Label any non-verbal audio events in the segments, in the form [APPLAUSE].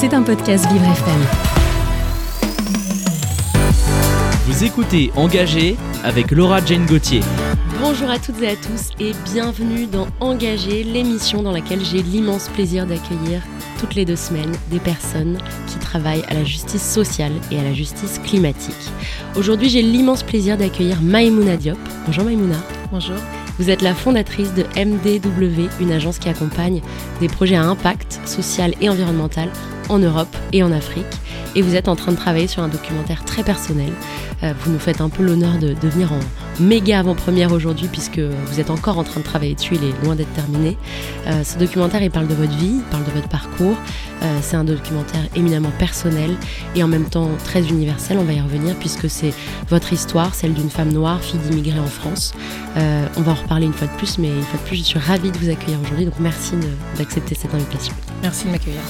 C'est un podcast Vivre FM. Vous écoutez Engagé avec Laura Jane Gauthier. Bonjour à toutes et à tous et bienvenue dans Engagé, l'émission dans laquelle j'ai l'immense plaisir d'accueillir toutes les deux semaines des personnes qui travaillent à la justice sociale et à la justice climatique. Aujourd'hui, j'ai l'immense plaisir d'accueillir Maïmouna Diop. Bonjour Maïmouna. Bonjour. Vous êtes la fondatrice de MDW, une agence qui accompagne des projets à impact social et environnemental en Europe et en Afrique. Et vous êtes en train de travailler sur un documentaire très personnel. Euh, vous nous faites un peu l'honneur de, venir en méga avant-première aujourd'hui puisque vous êtes encore en train de travailler dessus, il est loin d'être terminé. Euh, ce documentaire, il parle de votre vie, il parle de votre parcours. Euh, c'est un documentaire éminemment personnel et en même temps très universel, on va y revenir puisque c'est votre histoire, celle d'une femme noire, fille d'immigrés en France. On va en reparler une fois de plus, mais une fois de plus, je suis ravie de vous accueillir aujourd'hui, donc merci d'accepter cette invitation. Merci de m'accueillir.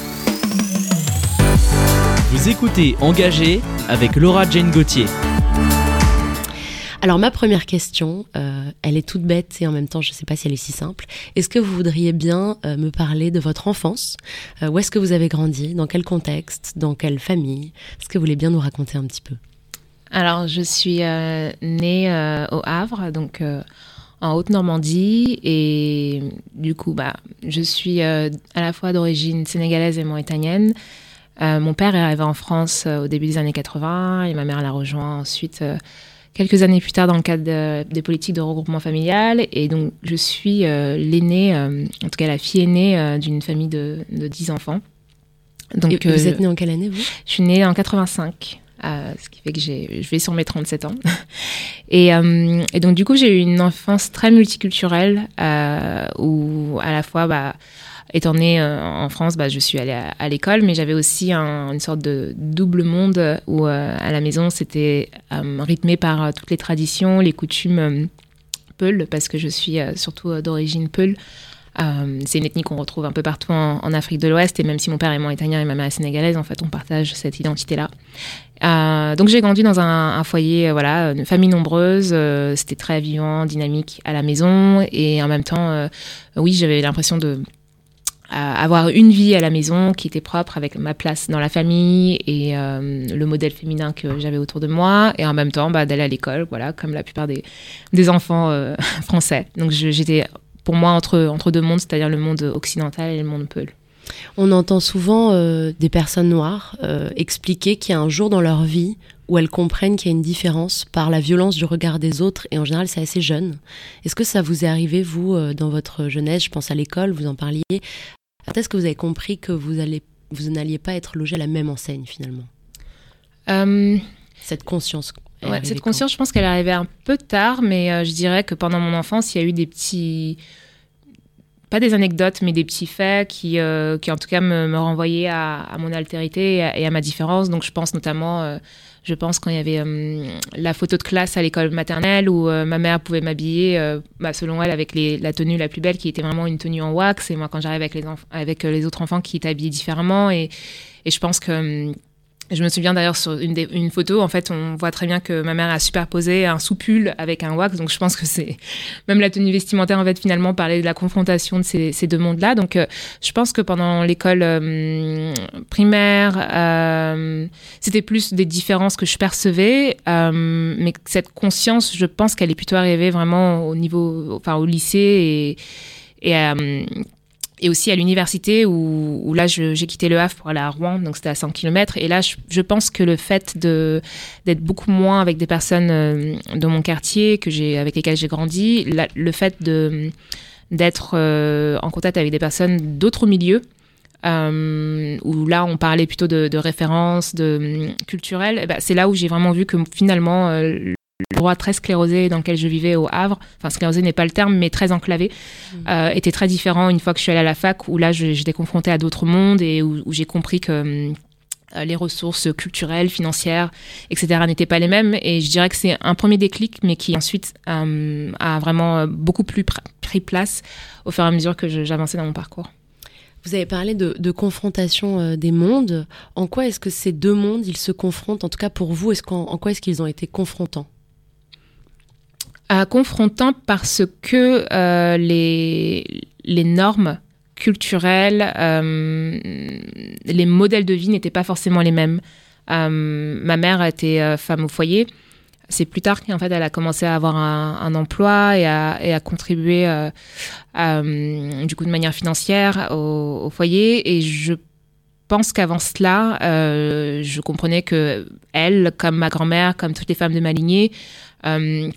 Vous écoutez Engagé avec Laura Jane Gauthier. Alors ma première question, euh, elle est toute bête et en même temps je ne sais pas si elle est si simple. Est-ce que vous voudriez bien euh, me parler de votre enfance? Euh, Où est-ce que vous avez grandi? Dans quel contexte? Dans quelle famille? Est-ce que vous voulez bien nous raconter un petit peu? Alors, je suis euh, née euh, au Havre, donc euh, en Haute-Normandie, et du coup, bah, je suis euh, à la fois d'origine sénégalaise et mauritanienne. Euh, mon père est arrivé en France euh, au début des années 80 et ma mère l'a rejoint ensuite euh, quelques années plus tard dans le cadre de- des politiques de regroupement familial. Et donc, je suis l'aînée, en tout cas la fille aînée d'une famille de, de 10 enfants. Donc, Et Vous êtes né en quelle année vous? Je suis née en 85, euh, ce qui fait que j'ai, je vais sur mes 37 ans. [LAUGHS] Et, euh, et donc, du coup, j'ai eu une enfance très multiculturelle euh, où, à la fois, bah, étant née euh, en France, bah, je suis allée à, l'école, mais j'avais aussi un- une sorte de double monde où, euh, à la maison, c'était euh, rythmé par toutes les traditions, les coutumes Peul, parce que je suis surtout d'origine Peul. C'est une ethnie qu'on retrouve un peu partout en, Afrique de l'Ouest, et même si mon père est mauritanien et ma mère est sénégalaise, en fait, on partage cette identité-là. Donc j'ai grandi dans un, foyer, voilà, une famille nombreuse. C'était très vivant, dynamique à la maison, et en même temps, oui, j'avais l'impression de avoir une vie à la maison qui était propre avec ma place dans la famille et euh, le modèle féminin que j'avais autour de moi. Et en même temps bah, d'aller à l'école voilà comme la plupart des, des enfants euh, [LAUGHS] français. Donc j'étais pour moi entre, entre deux mondes c'est-à-dire le monde occidental et le monde peul On entend souvent euh, des personnes noires expliquer qu'il y a un jour dans leur vie où elles comprennent qu'il y a une différence par la violence du regard des autres, et en général c'est assez jeune. Est-ce que ça vous est arrivé, vous, dans votre jeunesse, je pense à l'école, vous en parliez, quand est-ce que vous avez compris que vous, allez, vous n'alliez pas être logé à la même enseigne finalement? Euh, Cette conscience. Ouais, cette conscience, je pense qu'elle est arrivée un peu tard, mais euh, je dirais que pendant mon enfance, il y a eu des petits. Pas des anecdotes, mais des petits faits qui, euh, qui en tout cas, me, me renvoyaient à, à mon altérité et à, et à ma différence. Donc, je pense notamment, je pense quand il y avait euh, la photo de classe à l'école maternelle où euh, ma mère pouvait m'habiller, euh, bah, selon elle, avec la tenue la plus belle qui était vraiment une tenue en wax. Et moi, quand j'arrive avec, les, autres enfants qui habillés différemment. Et, et je pense que. Je me souviens d'ailleurs sur une, des- une photo, en fait, on voit très bien que ma mère a superposé un sous-pull avec un wax. Donc, je pense que c'est même la tenue vestimentaire, en fait, finalement, parlait de la confrontation de ces, ces deux mondes-là. Donc, euh, je pense que pendant l'école euh, primaire, euh, c'était plus des différences que je percevais, euh, mais cette conscience, je pense qu'elle est plutôt arrivée vraiment au niveau, enfin, au lycée et, et euh, et aussi à l'université où, là j'ai quitté le Havre pour aller à Rouen, donc c'était à 100 km. Et là, je, pense que le fait d'être beaucoup moins avec des personnes euh, de mon quartier que avec lesquelles j'ai grandi, le fait d'être euh, en contact avec des personnes d'autres milieux. euh, où là on parlait plutôt de, références de culturelles, eh ben, c'est là où j'ai vraiment vu que finalement euh, le droit très sclérosé dans lequel je vivais au Havre, enfin sclérosé n'est pas le terme, mais très enclavé, euh, était très différent une fois que je suis allée à la fac, où là j'étais confrontée à d'autres mondes et où, où j'ai compris que hum, euh, les ressources culturelles, financières, etc. n'étaient pas les mêmes. Et je dirais que c'est un premier déclic, mais qui ensuite euh, a vraiment beaucoup plus pr- pris place au fur et à mesure que j'avançais dans mon parcours. Vous avez parlé de, de confrontation euh, des mondes. En quoi est-ce que ces deux mondes, ils se confrontent En tout cas pour vous, est-ce en quoi est-ce qu'ils ont été confrontants? Euh, confrontant parce que euh, les, les normes culturel, les modèles de vie n'étaient pas forcément les mêmes. ma mère était femme au foyer. C'est plus tard qu'en fait elle a commencé à avoir un, emploi et à, et à contribuer du coup de manière financière au, au, foyer. Et je pense qu'avant cela, euh, je comprenais que elle, comme ma grand-mère, comme toutes les femmes de ma lignée, euh,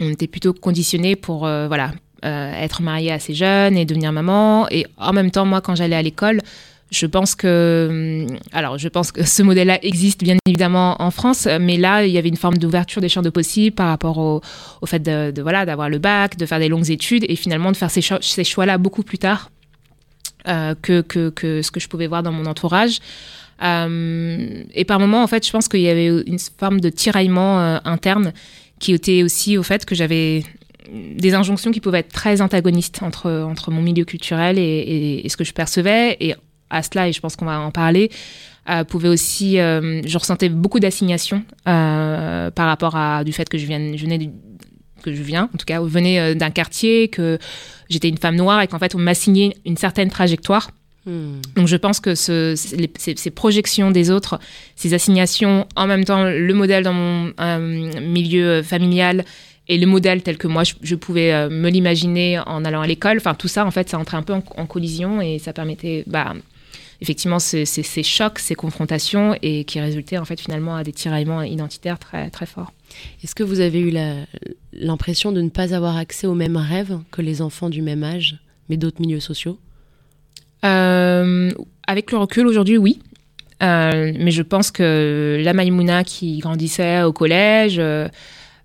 on était plutôt conditionnés pour euh, voilà être mariée assez jeune et devenir maman. Et en même temps, moi, quand j'allais à l'école, je pense que, alors, je pense que [LAUGHS] ce modèle-là existe bien évidemment en France, mais là, il y avait une forme d'ouverture des champs de possibles par rapport au, fait de, voilà d'avoir le bac, de faire des longues études et finalement de faire ces, choix-là beaucoup plus tard euh, que, que, que, ce que je pouvais voir dans mon entourage. Euh, et par moments, en fait, je pense qu'il y avait une forme de tiraillement euh, interne qui était aussi au fait que j'avais des injonctions qui pouvaient être très antagonistes entre, entre mon milieu culturel et, ce que je percevais. Et à cela, et je pense qu'on va en parler, euh, pouvait aussi, je ressentais beaucoup d'assignation par rapport à du fait que je, viens, je venais du, que je viens, en tout cas, venait euh, d'un quartier, que j'étais une femme noire et qu'en fait, on m'a signé une certaine trajectoire. Hmm. Donc je pense que ce, ces, projections des autres, ces assignations, en même temps le modèle dans mon euh, milieu euh, familial et le modèle tel que moi je, pouvais me l'imaginer en allant à l'école, enfin tout ça en fait ça entrait un peu en, en collision et ça permettait bah, effectivement ces, ces, chocs, ces confrontations et qui résultaient en fait finalement à des tiraillements identitaires très, très forts. Est-ce que vous avez eu l'impression de ne pas avoir accès aux mêmes rêves que les enfants du même âge, mais d'autres milieux sociaux? euh, Avec le recul aujourd'hui, oui. Euh, mais je pense que la Maïmouna qui grandissait au collège, euh,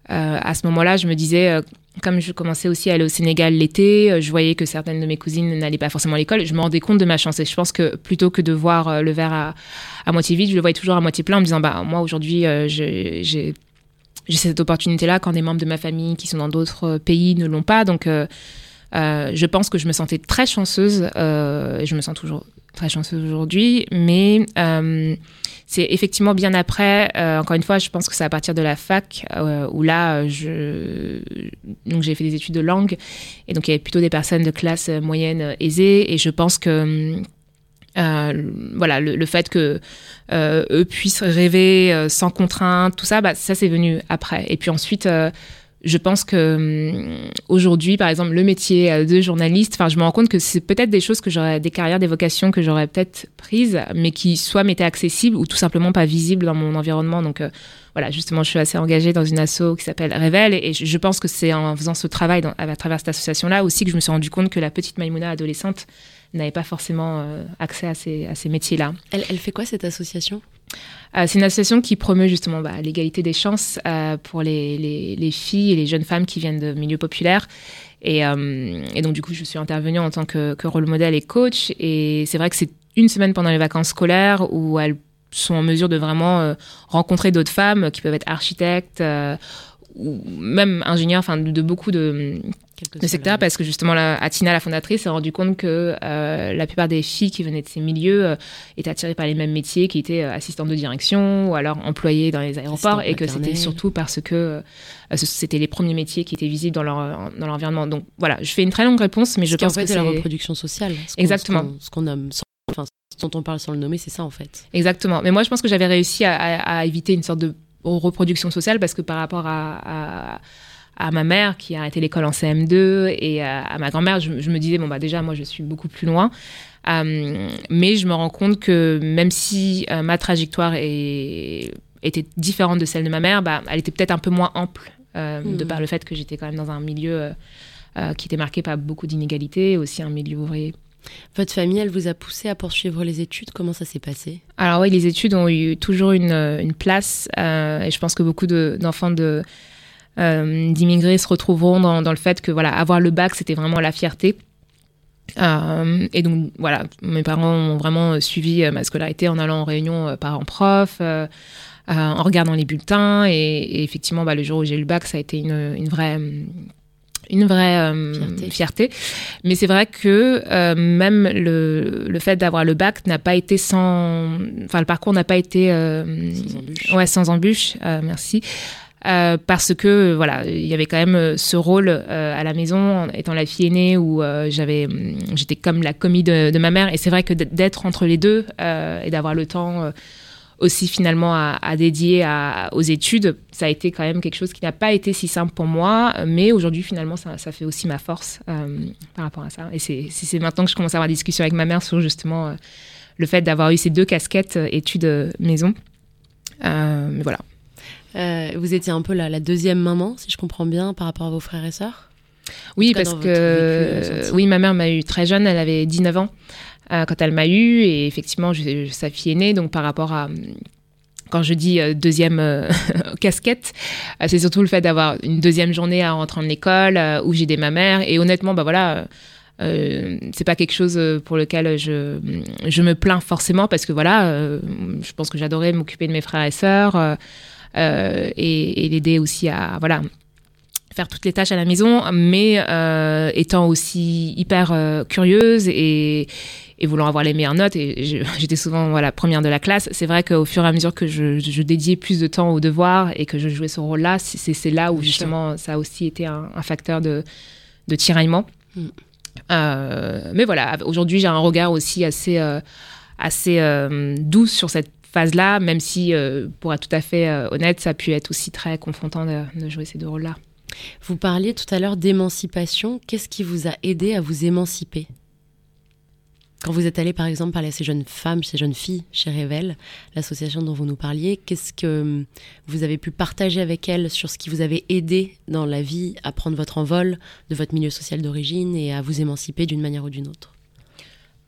à ce moment-là, je me disais comme je commençais aussi à aller au Sénégal l'été, euh, je voyais que certaines de mes cousines n'allaient pas forcément à l'école. Je me rendais compte de ma chance. Et je pense que plutôt que de voir euh, le verre à, moitié vide, je le voyais toujours à moitié plein en me disant, bah, moi, aujourd'hui, euh, j'ai cette opportunité-là quand des membres de ma famille qui sont dans d'autres pays ne l'ont pas. Donc, je pense que je me sentais très chanceuse. et je me sens toujours très chanceuse aujourd'hui. Mais c'est effectivement bien après, euh, encore une fois, je pense que c'est à partir de la fac euh, où là, donc j'ai fait des études de langue et donc il y avait plutôt des personnes de classe moyenne aisée et je pense que euh, voilà, le, fait que eux puissent rêver sans contrainte, tout ça, bah, ça c'est venu après. Et puis ensuite, je pense que hum, aujourd'hui, par exemple, le métier euh, de journaliste, enfin, je me rends compte que c'est peut-être des choses que j'aurais, des carrières, des vocations que j'aurais peut-être prises, mais qui soit m'étaient accessibles ou tout simplement pas visibles dans mon environnement. Donc, euh, voilà, justement, je suis assez engagée dans une asso qui s'appelle Révèle, et je pense que c'est en faisant ce travail à travers cette association-là aussi que je me suis rendu compte que la petite Maïmouna adolescente n'avait pas forcément euh, accès à ces, métiers-là. Elle, fait quoi cette association? C'est une association qui promeut justement bah, l'égalité des chances euh, pour les, les, filles et les jeunes femmes qui viennent de milieux populaires. Et, euh, donc, du coup, je suis intervenue en tant que, rôle modèle et coach. Et c'est vrai que c'est une semaine pendant les vacances scolaires où elles sont en mesure de vraiment rencontrer d'autres femmes qui peuvent être architectes ou même ingénieurs, enfin, de beaucoup de le secteur parce que justement la, Atina, la fondatrice, s'est rendu compte que euh, la plupart des filles qui venaient de ces milieux euh, étaient attirées par les mêmes métiers, qui étaient euh, assistantes de direction ou alors employées dans les aéroports, et que c'était surtout parce que c'était les premiers métiers qui étaient visibles dans leur dans l'environnement. Donc voilà, je fais une très longue réponse, mais je pense que c'est la reproduction sociale. Exactement. Ce qu'on nomme, enfin, dont on parle sans le nommer, c'est ça en fait. Exactement. Mais moi, je pense que j'avais réussi à, éviter une sorte de reproduction sociale parce que par rapport à à ma mère qui a arrêté l'école en CM2 et à, ma grand-mère, je, me disais, bon, bah déjà, moi, je suis beaucoup plus loin. Euh, mais je me rends compte que même si euh, ma trajectoire est, était différente de celle de ma mère, bah, elle était peut-être un peu moins ample, euh, de hmm. par le fait que j'étais quand même dans un milieu qui était marqué par beaucoup d'inégalités, aussi un milieu ouvrier. Votre famille, elle vous a poussé à poursuivre les études? Comment ça s'est passé? Alors oui, les études ont eu toujours une, une place et je pense que beaucoup d'enfants de d'immigrés se retrouveront dans, dans, le fait que voilà, avoir le bac, c'était vraiment la fierté. Euh, et donc voilà, mes parents ont vraiment suivi euh, ma scolarité en allant en réunion parents-prof, en regardant les bulletins. Et, effectivement, bah, le jour où j'ai eu le bac, ça a été une, une vraie une vraie fierté. fierté. Mais c'est vrai que même le, le fait d'avoir le bac n'a pas été sans... Enfin, le parcours n'a pas été... sans embûche. Ouais, sans embûche, merci. Euh, parce que voilà, il y avait quand même ce rôle à la maison, étant la fille aînée, où j'avais, j'étais comme la commis de, ma mère. Et c'est vrai que d'être entre les deux et d'avoir le temps aussi finalement à, dédier aux études, ça a été quand même quelque chose qui n'a pas été si simple pour moi, mais aujourd'hui finalement ça, fait aussi ma force euh, par rapport à ça. Et c'est maintenant que je commence à avoir des discussions avec ma mère sur justement euh, le fait d'avoir eu ces deux casquettes euh, études maison. mais voilà. Vous étiez un peu la, la, deuxième maman, si je comprends bien, par rapport à vos frères et sœurs Oui, parce que oui, ma mère m'a eu très jeune, elle avait 19 ans. Euh, quand elle m'a eu. Et effectivement, je, sa fille est née. Donc, par rapport à. Quand je dis euh, deuxième euh, [LAUGHS] casquette, c'est surtout le fait d'avoir une deuxième journée à rentrer en école où j'ai des ma mère. Et honnêtement, bah voilà. c'est pas quelque chose pour lequel je, je me plains forcément parce que voilà, je pense que j'adorais m'occuper de mes frères et sœurs et, et l'aider aussi à voilà faire toutes les tâches à la maison, mais étant aussi hyper curieuse et, et voulant avoir les meilleures notes. Et [LAUGHS] j'étais souvent voilà, première de la classe. C'est vrai qu'au fur et à mesure que je, dédiais plus de temps aux devoirs et que je jouais ce rôle-là, c'est là où justement ça a aussi été un, facteur de, de tiraillement. Mm. Euh, mais voilà, aujourd'hui j'ai un regard aussi assez, euh, assez euh, doux sur cette phase-là, même si, pour être tout à fait honnête, ça a pu être aussi très confrontant de, de jouer ces deux rôles-là. Vous parliez tout à l'heure d'émancipation. Qu'est-ce qui vous a aidé à vous émanciper? Quand vous êtes allé par exemple parler à ces jeunes femmes, ces jeunes filles chez Revel, l'association dont vous nous parliez, qu'est-ce que vous avez pu partager avec elles sur ce qui vous avait aidé dans la vie à prendre votre envol de votre milieu social d'origine et à vous émanciper d'une manière ou d'une autre?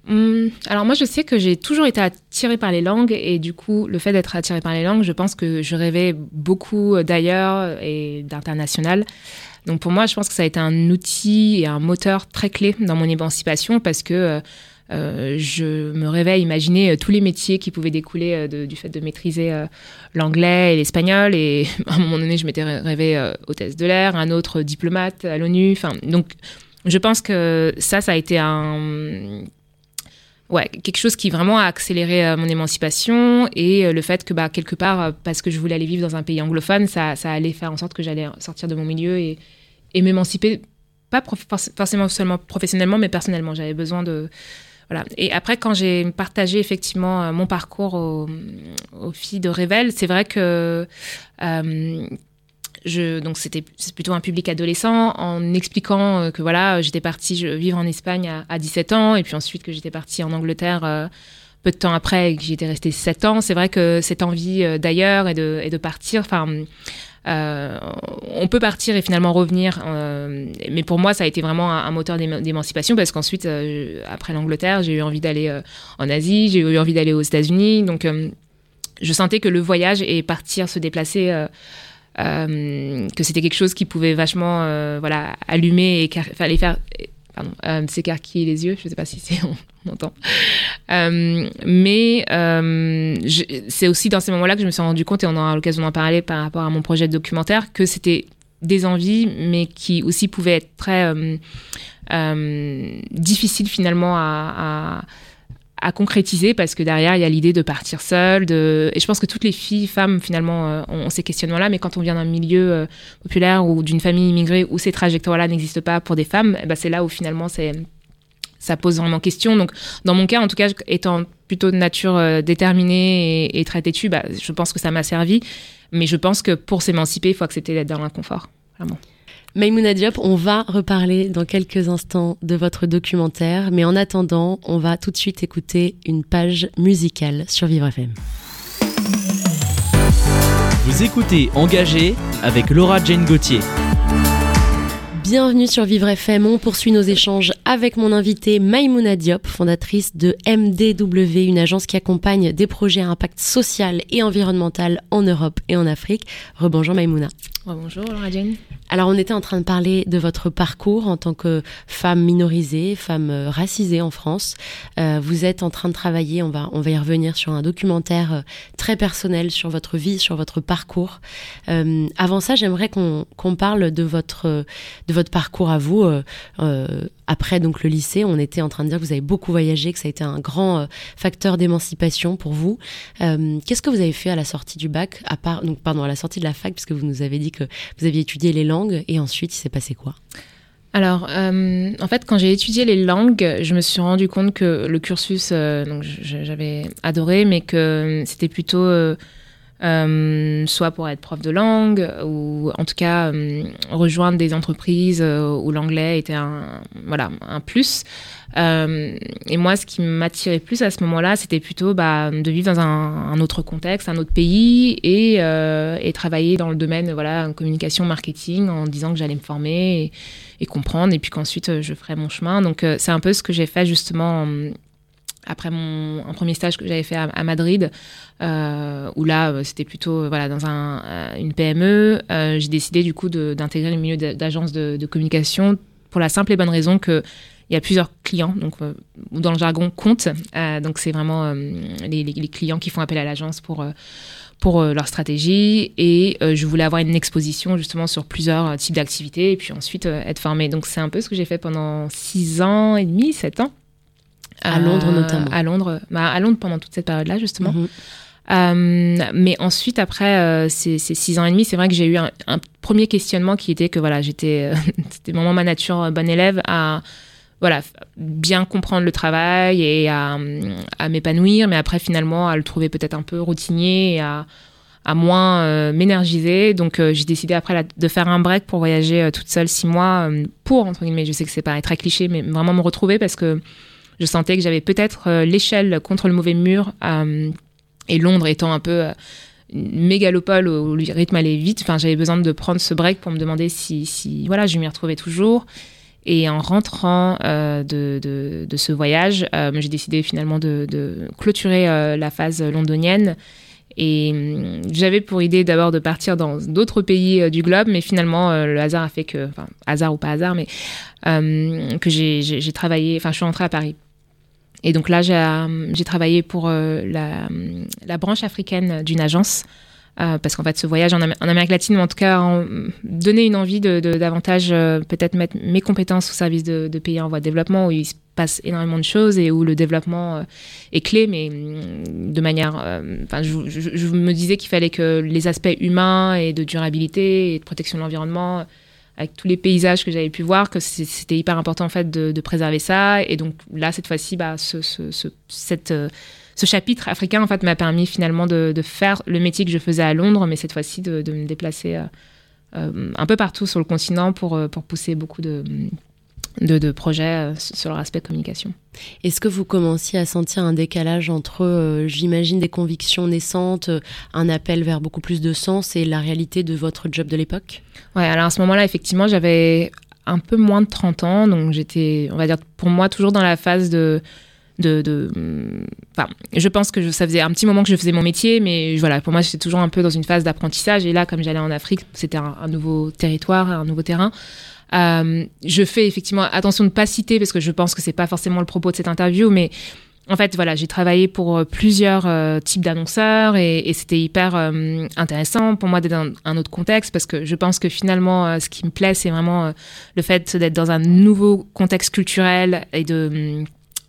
Hum, alors moi je sais que j'ai toujours été attirée par les langues et du coup le fait d'être attirée par les langues, je pense que je rêvais beaucoup d'ailleurs et d'international. Donc pour moi je pense que ça a été un outil et un moteur très clé dans mon émancipation parce que euh, euh, je me rêvais imaginer euh, tous les métiers qui pouvaient découler euh, du fait de maîtriser l'anglais et l'espagnol. Et [LAUGHS] à un moment donné, je m'étais rêvé hôtesse de l'air, un autre diplomate à l'ONU. Enfin, donc, je pense que ça, ça a été un ouais, quelque chose qui vraiment a accéléré mon émancipation et le fait que bah, quelque part, parce que je voulais aller vivre dans un pays anglophone, ça, ça allait faire en sorte que j'allais sortir de mon milieu et, et m'émanciper, pas forcément seulement professionnellement, mais personnellement. J'avais besoin de, voilà. Et après, quand j'ai partagé effectivement euh, mon parcours aux, filles de Rével, c'est vrai que euh, je, donc c'était plutôt un public adolescent en expliquant euh, que voilà, j'étais partie vivre en Espagne à, 17 ans et puis ensuite que j'étais partie en Angleterre peu de temps après et que j'y étais restée 7 ans. C'est vrai que cette envie d'ailleurs et de, et de partir, enfin, euh, on peut partir et finalement revenir. Euh, mais pour moi, ça a été vraiment un, moteur d'émancipation parce qu'ensuite, euh, après l'Angleterre, j'ai eu envie d'aller en Asie, j'ai eu envie d'aller aux États-Unis. Donc, je sentais que le voyage et partir, se déplacer, que c'était quelque chose qui pouvait vachement voilà, allumer et fallait faire pardon, euh, s'écarquiller les yeux. Je ne sais pas si c'est on, entend. Euh, mais euh, c'est aussi dans ces moments-là que je me suis rendu compte, et on aura l'occasion d'en parler par rapport à mon projet de documentaire, que c'était des envies, mais qui aussi pouvaient être très difficiles finalement à concrétiser parce que derrière il y a l'idée de partir seule et je pense que toutes les filles femmes finalement euh, ont, ces questionnements là mais quand on vient d'un milieu euh, populaire ou d'une famille immigrée où ces trajectoires là n'existent pas pour des femmes eh ben, c'est là où finalement c'est ça pose vraiment question. Donc dans mon cas en tout cas étant plutôt de nature euh, déterminée et, très têtue bah, je pense que ça m'a servi mais je pense que pour s'émanciper il faut accepter d'être dans l'inconfort vraiment Maïmouna Diop, on va reparler dans quelques instants de votre documentaire, mais en attendant, on va tout de suite écouter une page musicale sur Vivre FM. Vous écoutez Engagé avec Laura Jane Gauthier. Bienvenue sur Vivre FM. On poursuit nos échanges avec mon invité Maïmouna Diop, fondatrice de MDW, une agence qui accompagne des projets à impact social et environnemental en Europe et en Afrique. Rebonjour Maïmouna. Bonjour Laura Jane. Alors on était en train de parler de votre parcours en tant que femme minorisée, femme euh, racisée en France. Euh, vous êtes en train de travailler, on va, on va y revenir sur un documentaire euh, très personnel sur votre vie, sur votre parcours. avant ça, j'aimerais qu'on parle de votre, de votre parcours à vous, après donc le lycée, on était en train de dire que vous avez beaucoup voyagé, que ça a été un grand facteur d'émancipation pour vous. Qu'est-ce que vous avez fait à la sortie du bac, à part donc pardon à la sortie de la fac, puisque vous nous avez dit que vous aviez étudié les langues, et ensuite il s'est passé quoi alors, euh, en fait, quand j'ai étudié les langues, je me suis rendu compte que le cursus, euh, donc j'avais adoré, mais que c'était plutôt euh, soit pour être prof de langue ou en tout cas rejoindre des entreprises où l'anglais était un voilà un plus. et moi, ce qui m'attirait plus à ce moment-là, c'était plutôt bah, de vivre dans un, autre contexte, un autre pays et, et travailler dans le domaine voilà communication, marketing, en disant que j'allais me former. Et, comprendre, et puis qu'ensuite euh, je ferai mon chemin. Donc euh, c'est un peu ce que j'ai fait justement euh, après mon un premier stage que j'avais fait à, Madrid, où là c'était plutôt voilà dans un, une PME, j'ai décidé du coup d'intégrer le milieu d'agence de, communication pour la simple et bonne raison que il y a plusieurs clients, donc dans le jargon compte, donc c'est vraiment les, clients qui font appel à l'agence pour pour euh, leur stratégie et euh, je voulais avoir une exposition justement sur plusieurs euh, types d'activités et puis ensuite être formée. Donc c'est un peu ce que j'ai fait pendant six ans et demi, sept ans. À Londres notamment. À Londres, bah, à Londres pendant toute cette période-là justement. Mhm. mais ensuite, après ces, six ans et demi, c'est vrai que j'ai eu un, premier questionnement qui était que voilà, j'étais, [LAUGHS] c'était vraiment ma nature bonne élève à voilà, bien comprendre le travail et à, m'épanouir, mais après finalement à le trouver peut-être un peu routinier et à, moins euh, m'énergiser. Donc euh, j'ai décidé après de faire un break pour voyager euh, toute seule six mois pour, entre guillemets, je sais que c'est pas très cliché, mais vraiment me retrouver parce que je sentais que j'avais peut-être l'échelle contre le mauvais mur et Londres étant un peu une mégalopole où le rythme allait vite. Enfin, j'avais besoin de prendre ce break pour me demander si, voilà, je m'y retrouvais toujours. Et en rentrant euh, de, ce voyage, euh, j'ai décidé finalement de, clôturer euh, la phase londonienne. Et hum, j'avais pour idée d'abord de partir dans d'autres pays du globe, mais finalement, le hasard a fait que, enfin, hasard ou pas hasard, mais que j'ai travaillé, enfin, je suis rentrée à Paris. Et donc là, j'ai travaillé pour la, la, branche africaine d'une agence euh, parce qu'en fait, ce voyage en, Amérique latine, en tout cas, en, une envie de, davantage euh, peut-être mettre mes compétences au service de, pays en voie de développement où il se passe énormément de choses et où le développement euh, est clé, mais mm, de manière. Enfin, je, me disais qu'il fallait que les aspects humains et de durabilité et de protection de l'environnement avec tous les paysages que j'avais pu voir, que c'était hyper important en fait de, préserver ça. Et donc là, cette fois-ci, bah, ce, ce, chapitre africain en fait m'a permis finalement de, faire le métier que je faisais à Londres, mais cette fois-ci de, me déplacer euh, euh, un peu partout sur le continent euh, pour pousser beaucoup de, de, projets sur leur aspect communication. Est-ce que vous commenciez à sentir un décalage entre, j'imagine, des convictions naissantes, un appel vers beaucoup plus de sens et la réalité de votre job de l'époque? Ouais, alors à ce moment-là, effectivement, j'avais un peu moins de 30 ans, donc j'étais, on va dire, pour moi, toujours dans la phase de de, enfin, je pense que ça faisait un petit moment que je faisais mon métier, mais voilà, pour moi, j'étais toujours un peu dans une phase d'apprentissage. Et là, comme j'allais en Afrique, c'était un, nouveau territoire, un nouveau terrain. Euh, je fais effectivement attention de ne pas citer parce que je pense que c'est pas forcément le propos de cette interview, mais en fait, voilà, j'ai travaillé pour euh, plusieurs euh, types d'annonceurs et, c'était hyper intéressant pour moi d'être dans un autre contexte parce que je pense que finalement, ce qui me plaît, c'est vraiment le fait d'être dans un nouveau contexte culturel et de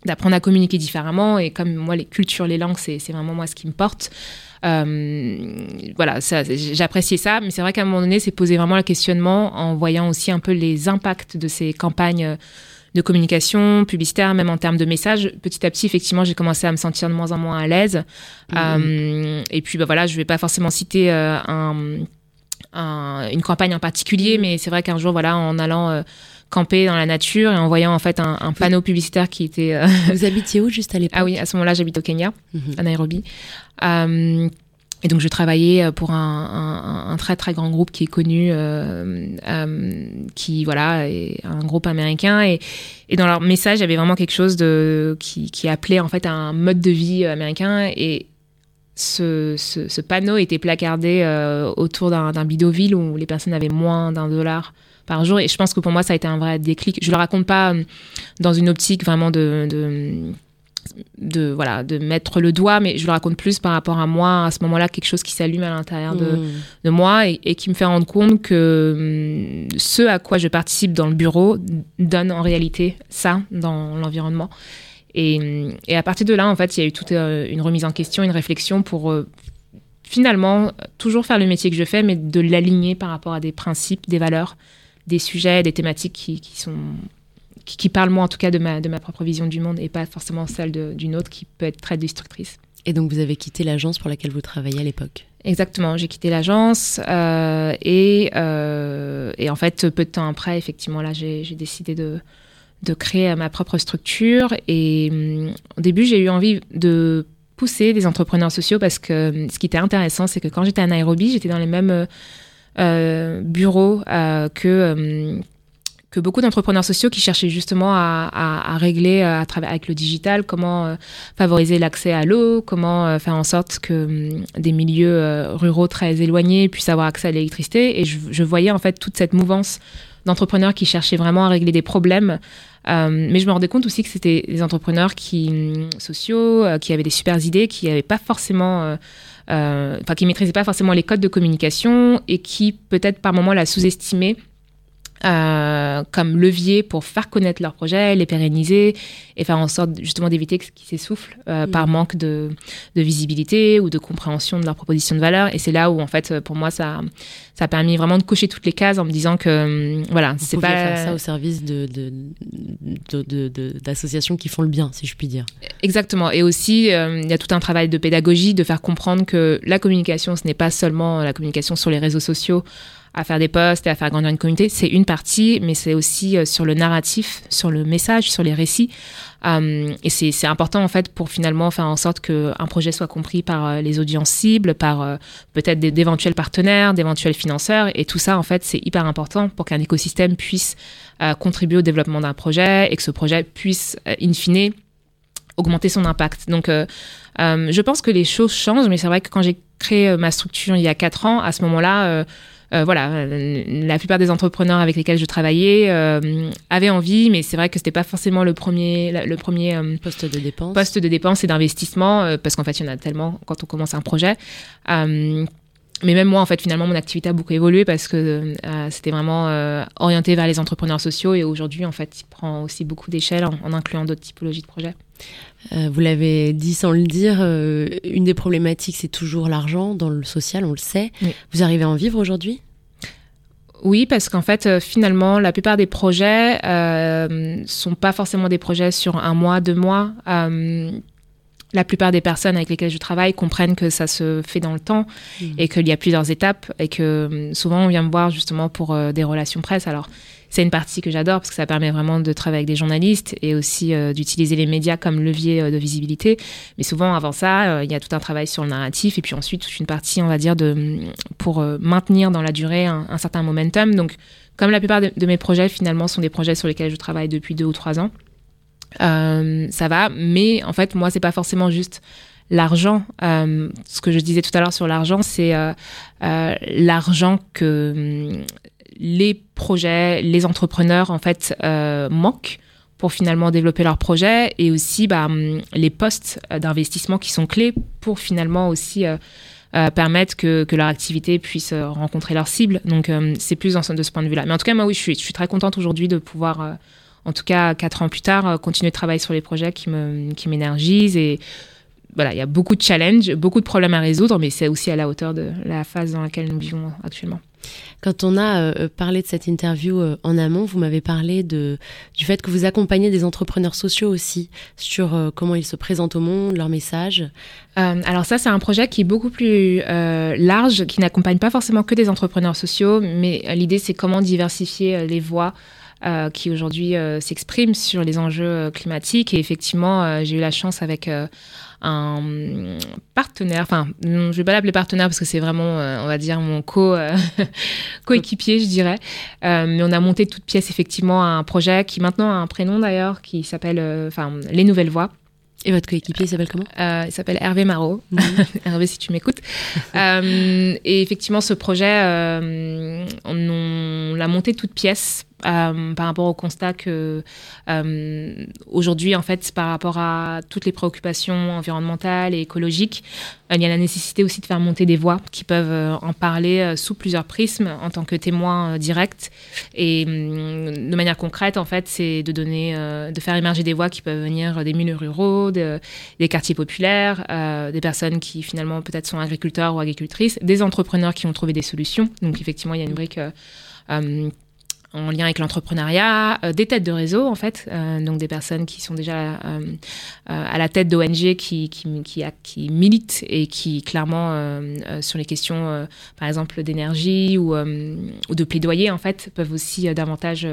d'apprendre à communiquer différemment. Et comme moi, les cultures, les langues, c'est vraiment moi ce qui me porte. Euh, voilà, j'appréciais ça, mais c'est vrai qu'à un moment donné, c'est posé vraiment le questionnement en voyant aussi un peu les impacts de ces campagnes de communication publicitaire, même en termes de messages. Petit à petit, effectivement, j'ai commencé à me sentir de moins en moins à l'aise. Mmh. Euh, et puis, bah, voilà, je vais pas forcément citer euh, un, une campagne en particulier, mais c'est vrai qu'un jour, voilà, en allant camper dans la nature et en voyant en fait un, panneau publicitaire qui était. Euh, [LAUGHS] Vous habitiez où juste à l'époque Ah oui, à ce moment-là, j'habite au Kenya, mhm. à Nairobi. Euh, et donc, je travaillais euh, pour un, très très grand groupe qui est connu, qui voilà, est un groupe américain. Et, et, dans leur message, il y avait vraiment quelque chose de qui, qui appelait en fait un mode de vie américain. Et ce, ce, panneau était placardé autour d'un bidonville où les personnes avaient moins d'un dollar par jour. Et je pense que pour moi, ça a été un vrai déclic. Je le raconte pas euh, dans une optique vraiment de, de voilà de mettre le doigt, mais je le raconte plus par rapport à moi à ce moment-là, quelque chose qui s'allume à l'intérieur de, Mmh. de moi et, et qui me fait rendre compte que hum, ce à quoi je participe dans le bureau donne en réalité ça dans l'environnement. Et, hum, et à partir de là, en fait, il y a eu toute euh, une remise en question, une réflexion pour euh, finalement toujours faire le métier que je fais, mais de l'aligner par rapport à des principes, des valeurs, des sujets, des thématiques qui, qui sont qui, qui parlent moi en tout cas de ma, de ma propre vision du monde et pas forcément celle d'une autre qui peut être très destructrice. Et donc vous avez quitté l'agence pour laquelle vous travailliez à l'époque. Exactement, j'ai quitté l'agence euh, et, euh, et en fait, peu de temps après, effectivement, là, j'ai décidé de, de créer ma propre structure. Et hum, au début, j'ai eu envie de pousser des entrepreneurs sociaux parce que hum, ce qui était intéressant, c'est que quand j'étais à Nairobi, j'étais dans les mêmes euh, bureaux euh, que, hum, que beaucoup d'entrepreneurs sociaux qui cherchaient justement à, régler euh, à travers, avec le digital comment euh, favoriser l'accès à l'eau, comment euh, faire en sorte que hum, des milieux euh, ruraux très éloignés puissent avoir accès à l'électricité. Et je voyais en fait toute cette mouvance d'entrepreneurs qui cherchaient vraiment à régler des problèmes. Euh, mais je me rendais compte aussi que c'était des entrepreneurs qui hum, sociaux, euh, qui avaient des super idées, qui n'avaient pas forcément, euh, enfin qui maîtrisaient pas forcément les codes de communication et qui peut-être par moment la sous-estimaient euh, comme levier pour faire connaître leurs projets, les pérenniser et faire en sorte justement d'éviter qu'ils s'essoufflent euh, Mm. par manque de, de visibilité ou de compréhension de leur proposition de valeur. Et c'est là où en fait pour moi ça, ça a permis vraiment de cocher toutes les cases en me disant que hum, voilà c'est pas faire ça au service de, de- de- de- de- d'associations qui font le bien, si je puis dire. Exactement. Et aussi, euh, il y a tout un travail de pédagogie, de faire comprendre que la communication, ce n'est pas seulement la communication sur les réseaux sociaux, à faire des posts et à faire grandir une communauté. C'est une partie, mais c'est aussi euh, sur le narratif, sur le message, sur les récits. Euh, et c'est important, en fait, pour finalement faire en sorte qu'un projet soit compris par euh, les audiences cibles, par euh, peut-être d'éventuels partenaires, d'éventuels financeurs. Et tout ça, en fait, c'est hyper important pour qu'un écosystème puisse contribuer au développement d'un projet et que ce projet puisse, in fine, augmenter son impact. Donc, euh, je pense que les choses changent, mais c'est vrai que quand j'ai créé ma structure il y a quatre ans, à ce moment-là, euh, voilà, euh, la plupart des entrepreneurs avec lesquels je travaillais euh, avaient envie, mais c'est vrai que c'était pas forcément le premier, le premier euh, Poste de dépense. poste de dépense et d'investissement, euh, parce qu'en fait, il y en a tellement quand on commence un projet. Mais même moi, en fait, finalement, mon activité a beaucoup évolué parce que euh, c'était vraiment euh, orienté vers les entrepreneurs sociaux et aujourd'hui, en fait, il prend aussi beaucoup d'échelle en, en incluant d'autres typologies de projets. Euh, vous l'avez dit sans le dire, une des problématiques, c'est toujours l'argent dans le social, on le sait. Oui. Vous arrivez à en vivre aujourd'hui? Oui, parce qu'en fait, euh, finalement, la plupart des projets euh, sont pas forcément des projets sur un mois, deux mois. Euh, la plupart des personnes avec lesquelles je travaille comprennent que ça se fait dans le temps Mm. et qu'il y a plusieurs étapes et que euh, souvent on vient me voir justement pour euh, des relations presse. Alors c'est une partie que j'adore parce que ça permet vraiment de travailler avec des journalistes et aussi euh, d'utiliser les médias comme levier euh, de visibilité. Mais souvent avant ça, il y a tout un travail sur le narratif et puis ensuite toute une partie, on va dire, de, pour maintenir dans la durée un, un certain momentum. Donc comme la plupart de, de mes projets finalement sont des projets sur lesquels je travaille depuis deux ou trois ans, euh, ça va. Mais en fait, moi, c'est pas forcément juste l'argent. Euh, ce que je disais tout à l'heure sur l'argent, c'est euh, l'argent que hum, les projets, les entrepreneurs, en fait, manquent pour finalement développer leurs projets et aussi bah, hum, les postes d'investissement qui sont clés pour finalement aussi permettre que, leur activité puisse rencontrer leur cible. Donc, c'est plus de ce point de vue-là. Mais en tout cas, moi, oui, je suis, très contente aujourd'hui de pouvoir, en tout cas, quatre ans plus tard, euh, continuer de travailler sur les projets qui me- qui m'énergisent. et voilà, il y a beaucoup de challenges, beaucoup de problèmes à résoudre, mais c'est aussi à la hauteur de la phase dans laquelle nous vivons actuellement. Quand on a euh, parlé de cette interview euh, en amont, vous m'avez parlé de, du fait que vous accompagnez des entrepreneurs sociaux aussi sur euh, comment ils se présentent au monde, leur message. Euh, alors ça, c'est un projet qui est beaucoup plus euh, large, qui n'accompagne pas forcément que des entrepreneurs sociaux, mais euh, l'idée, c'est comment diversifier euh, les voix euh, qui aujourd'hui euh, s'expriment sur les enjeux euh, climatiques. Et effectivement, j'ai eu la chance avec un partenaire, enfin, je vais pas l'appeler partenaire parce que c'est vraiment, on va dire, mon co, [LAUGHS] coéquipier, je dirais. Mais on a monté toute pièce effectivement un projet qui maintenant a un prénom d'ailleurs, qui s'appelle, enfin, Les Nouvelles Voix. Et votre coéquipier s'appelle comment? Euh, il s'appelle Hervé Marot. [LAUGHS] Hervé, si tu m'écoutes. [LAUGHS] Euh, et effectivement, ce projet, euh, on, on l'a monté toute pièce par rapport au constat que aujourd'hui, en fait, par rapport à toutes les préoccupations environnementales et écologiques, il y a la nécessité aussi de faire monter des voix qui peuvent en parler sous plusieurs prismes en tant que témoins directs. Et hum, de manière concrète, en fait, c'est de donner, de faire émerger des voix qui peuvent venir des milieux ruraux, des quartiers populaires, des personnes qui finalement peut-être sont agriculteurs ou agricultrices, des entrepreneurs qui ont trouvé des solutions. Donc effectivement, il y a une brique euh, euh, en lien avec l'entrepreneuriat, euh, des têtes de réseau en fait, donc des personnes qui sont déjà à la tête d'ONG qui, qui, qui, qui, militent et qui clairement sur les questions par exemple d'énergie ou, ou, de plaidoyer en fait peuvent aussi davantage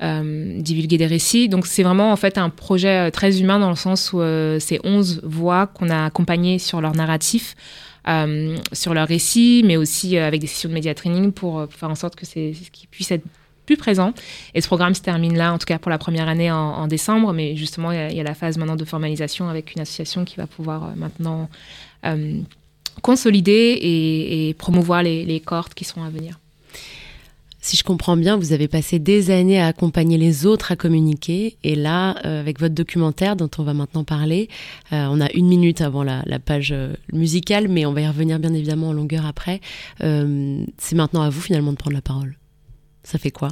divulguer des récits. Donc c'est vraiment en fait un projet très humain dans le sens où c'est 11 voix qu'on a accompagnées sur leur narratif. Euh, sur leur récit, mais aussi euh, avec des sessions de média training pour, euh, faire en sorte que c'est ce qui puisse être plus présent. Et ce programme se termine là, en tout cas pour la première année en, décembre, mais justement, il y, a, la phase maintenant de formalisation avec une association qui va pouvoir maintenant consolider et, promouvoir les, les cohortes qui seront à venir. Si je comprends bien, vous avez passé des années à accompagner les autres à communiquer. Et là, euh, avec votre documentaire dont on va maintenant parler, euh, on a une minute avant la, page euh, musicale, mais on va y revenir bien évidemment en longueur après. c'est maintenant à vous finalement de prendre la parole. Ça fait quoi?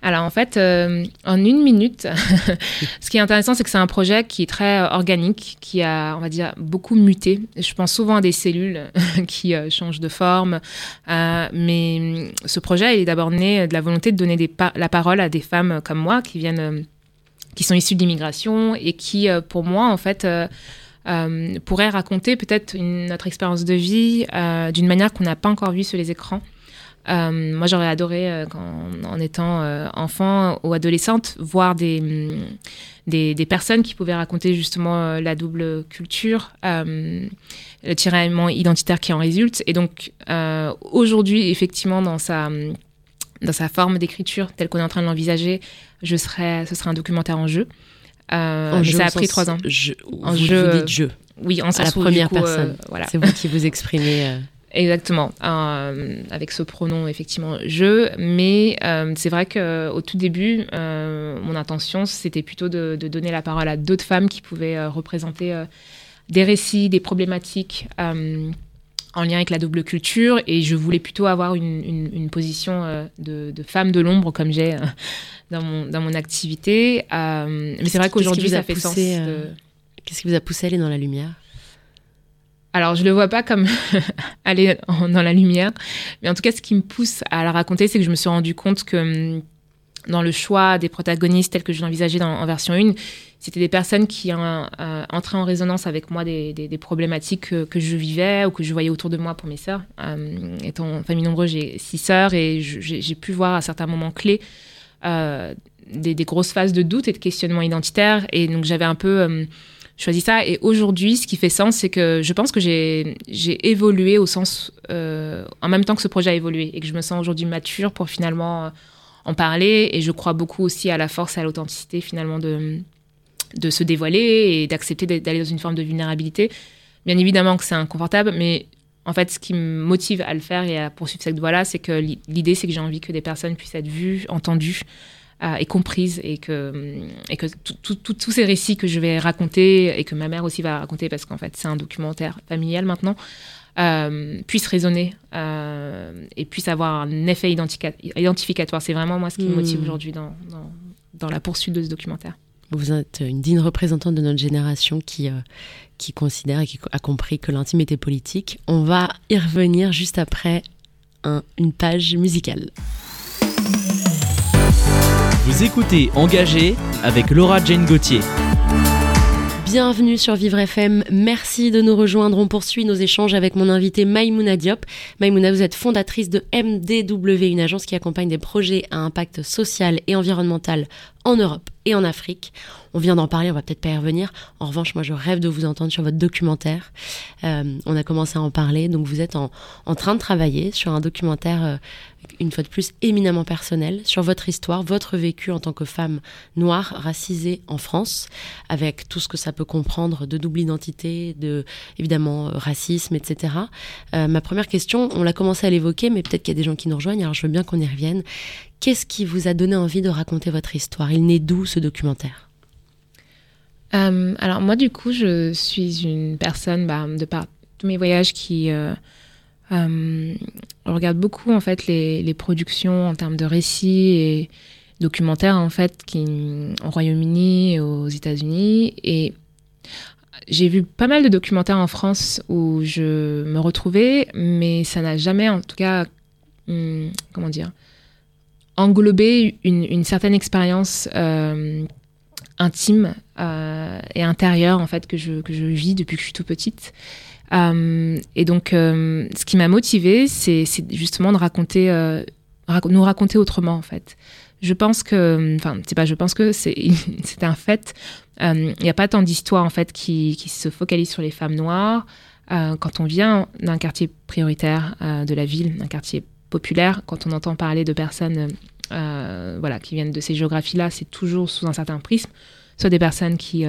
Alors en fait, euh, en une minute, [LAUGHS] ce qui est intéressant, c'est que c'est un projet qui est très euh, organique, qui a, on va dire, beaucoup muté. Je pense souvent à des cellules [LAUGHS] qui euh, changent de forme, mais mm, ce projet est d'abord né de la volonté de donner la parole à des femmes comme moi qui viennent, qui sont issues d'immigration et qui, pour moi, en fait, pourraient raconter peut-être notre expérience de vie d'une manière qu'on n'a pas encore vue sur les écrans. Euh, moi, j'aurais adoré, euh, en étant euh, enfant ou adolescente, voir mm, des, des, personnes qui pouvaient raconter justement la double culture, le tiraillement identitaire qui en résulte. Et donc, aujourd'hui, effectivement, dans sa, dans sa forme d'écriture telle qu'on est en train de l'envisager, je serais, ce serait un documentaire en jeu. en jeu, ça a pris trois ans. en jeu, vous dites jeu. Oui, en à la première personne. voilà. C'est vous qui vous exprimez. Exactement, euh, avec ce pronom effectivement je, mais euh, c'est vrai qu'au tout début, euh, mon intention c'était plutôt de, donner la parole à d'autres femmes qui pouvaient représenter des récits, des problématiques en lien avec la double culture, et je voulais plutôt avoir une, position de, femme de l'ombre comme j'ai dans, mon, dans mon activité. mais c'est vrai qu'aujourd'hui ça fait sens. Qu'est-ce qui vous a poussé à aller dans la lumière? Alors, je le vois pas comme [LAUGHS] aller dans la lumière, mais en tout cas, ce qui me pousse à la raconter, c'est que je me suis rendu compte que hum, dans le choix des protagonistes tels que je l'envisageais en version 1, c'était des personnes qui euh, entré en résonance avec moi des, problématiques que, je vivais ou que je voyais autour de moi pour mes sœurs. Euh, étant famille nombreuse, j'ai six sœurs et j'ai pu voir à certains moments clés euh, des, grosses phases de doute et de questionnement identitaire. Et donc j'avais un peu hum, choisi ça. Et aujourd'hui, ce qui fait sens, c'est que je pense que j'ai évolué au sens, euh, en même temps que ce projet a évolué, et que je me sens aujourd'hui mature pour finalement euh, en parler. Et je crois beaucoup aussi à la force et à l'authenticité finalement de, de se dévoiler et d'accepter d'aller dans une forme de vulnérabilité. Bien évidemment que c'est inconfortable, mais en fait, ce qui me motive à le faire et à poursuivre cette voie-là, c'est que l'idée, c'est que j'ai envie que des personnes puissent être vues, entendues, et comprise et que, et que tous ces récits que je vais raconter et que ma mère aussi va raconter parce qu'en fait c'est un documentaire familial maintenant euh, puissent résonner euh, et puissent avoir un effet identificatoire. C'est vraiment moi ce qui me motive hmm. aujourd'hui dans, dans, la poursuite de ce documentaire. Vous êtes une digne représentante de notre génération qui, euh, qui considère et qui a compris que l'intime était politique. On va y revenir juste après une page musicale. Vous écoutez Engagé avec Laura Jane Gauthier. Bienvenue sur Vivre FM. Merci de nous rejoindre. On poursuit nos échanges avec mon invité Maïmouna Diop. Maïmouna, vous êtes fondatrice de MDW, une agence qui accompagne des projets à impact social et environnemental en Europe et en Afrique. On vient d'en parler, on va peut-être pas y revenir. En revanche, moi, je rêve de vous entendre sur votre documentaire. Euh, on a commencé à en parler, donc vous êtes en, train de travailler sur un documentaire, euh, une fois de plus, éminemment personnel, sur votre histoire, votre vécu en tant que femme noire, racisée en France, avec tout ce que ça peut comprendre de double identité, de, évidemment, euh, racisme, etc. ma première question, on l'a commencé à l'évoquer, mais peut-être qu'il y a des gens qui nous rejoignent, alors je veux bien qu'on y revienne. Qu'est-ce qui vous a donné envie de raconter votre histoire? Il naît d'où ce documentaire? Euh, Alors moi du coup je suis une personne bah, de par tous mes voyages qui euh, euh, regarde beaucoup en fait les, productions en termes de récits et documentaires en fait qui au Royaume-Uni et aux États-Unis et j'ai vu pas mal de documentaires en France où je me retrouvais, mais ça n'a jamais, en tout cas, hum, comment dire, englobé une, une certaine expérience euh, intime euh, et intérieure en fait que je, que je vis depuis que je suis tout petite. Euh, et donc, euh, ce qui m'a motivée, c'est justement de raconter, euh, nous raconter autrement en fait. Je pense que, enfin, c'est pas, je pense que c'est [LAUGHS] un fait. Il n'y a pas tant d'histoires en fait qui, se focalisent sur les femmes noires. quand on vient d'un quartier prioritaire de la ville, d'un quartier populaire, quand on entend parler de personnes voilà, qui viennent de ces géographies-là, c'est toujours sous un certain prisme. Soit des personnes qui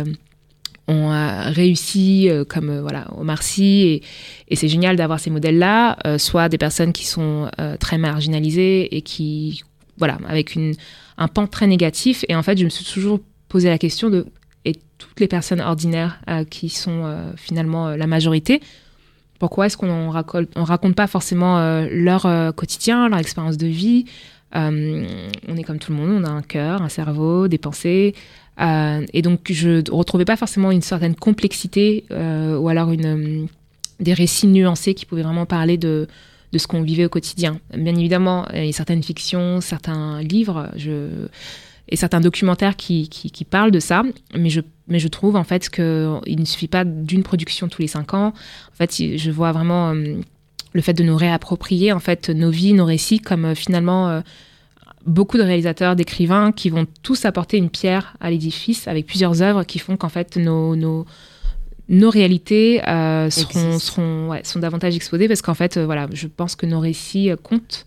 ont euh, réussi, euh, comme euh, voilà, Omar Sy, et, c'est génial d'avoir ces modèles-là, soit des personnes qui sont très marginalisées et qui, voilà, avec une, un pan très négatif. Et en fait, je me suis toujours posé la question de, et toutes les personnes ordinaires qui sont finalement la majorité, pourquoi est-ce qu'on raconte, on raconte pas forcément leur quotidien, leur expérience de vie? Euh, on est comme tout le monde, on a un cœur, un cerveau, des pensées. Euh, et donc, je ne retrouvais pas forcément une certaine complexité euh, ou alors une, des récits nuancés qui pouvaient vraiment parler de, de ce qu'on vivait au quotidien. Bien évidemment, il y a certaines fictions, certains livres et certains documentaires qui, qui, parlent de ça, mais je, mais je trouve en fait qu'il ne suffit pas d'une production tous les cinq ans. En fait, je vois vraiment le fait de nous réapproprier en fait nos vies, nos récits, comme euh, finalement euh, beaucoup de réalisateurs, d'écrivains qui vont tous apporter une pierre à l'édifice avec plusieurs œuvres qui font qu'en fait nos, nos, nos réalités euh, seront, seront ouais, sont davantage exposées parce qu'en fait, euh, voilà, je pense que nos récits euh, comptent.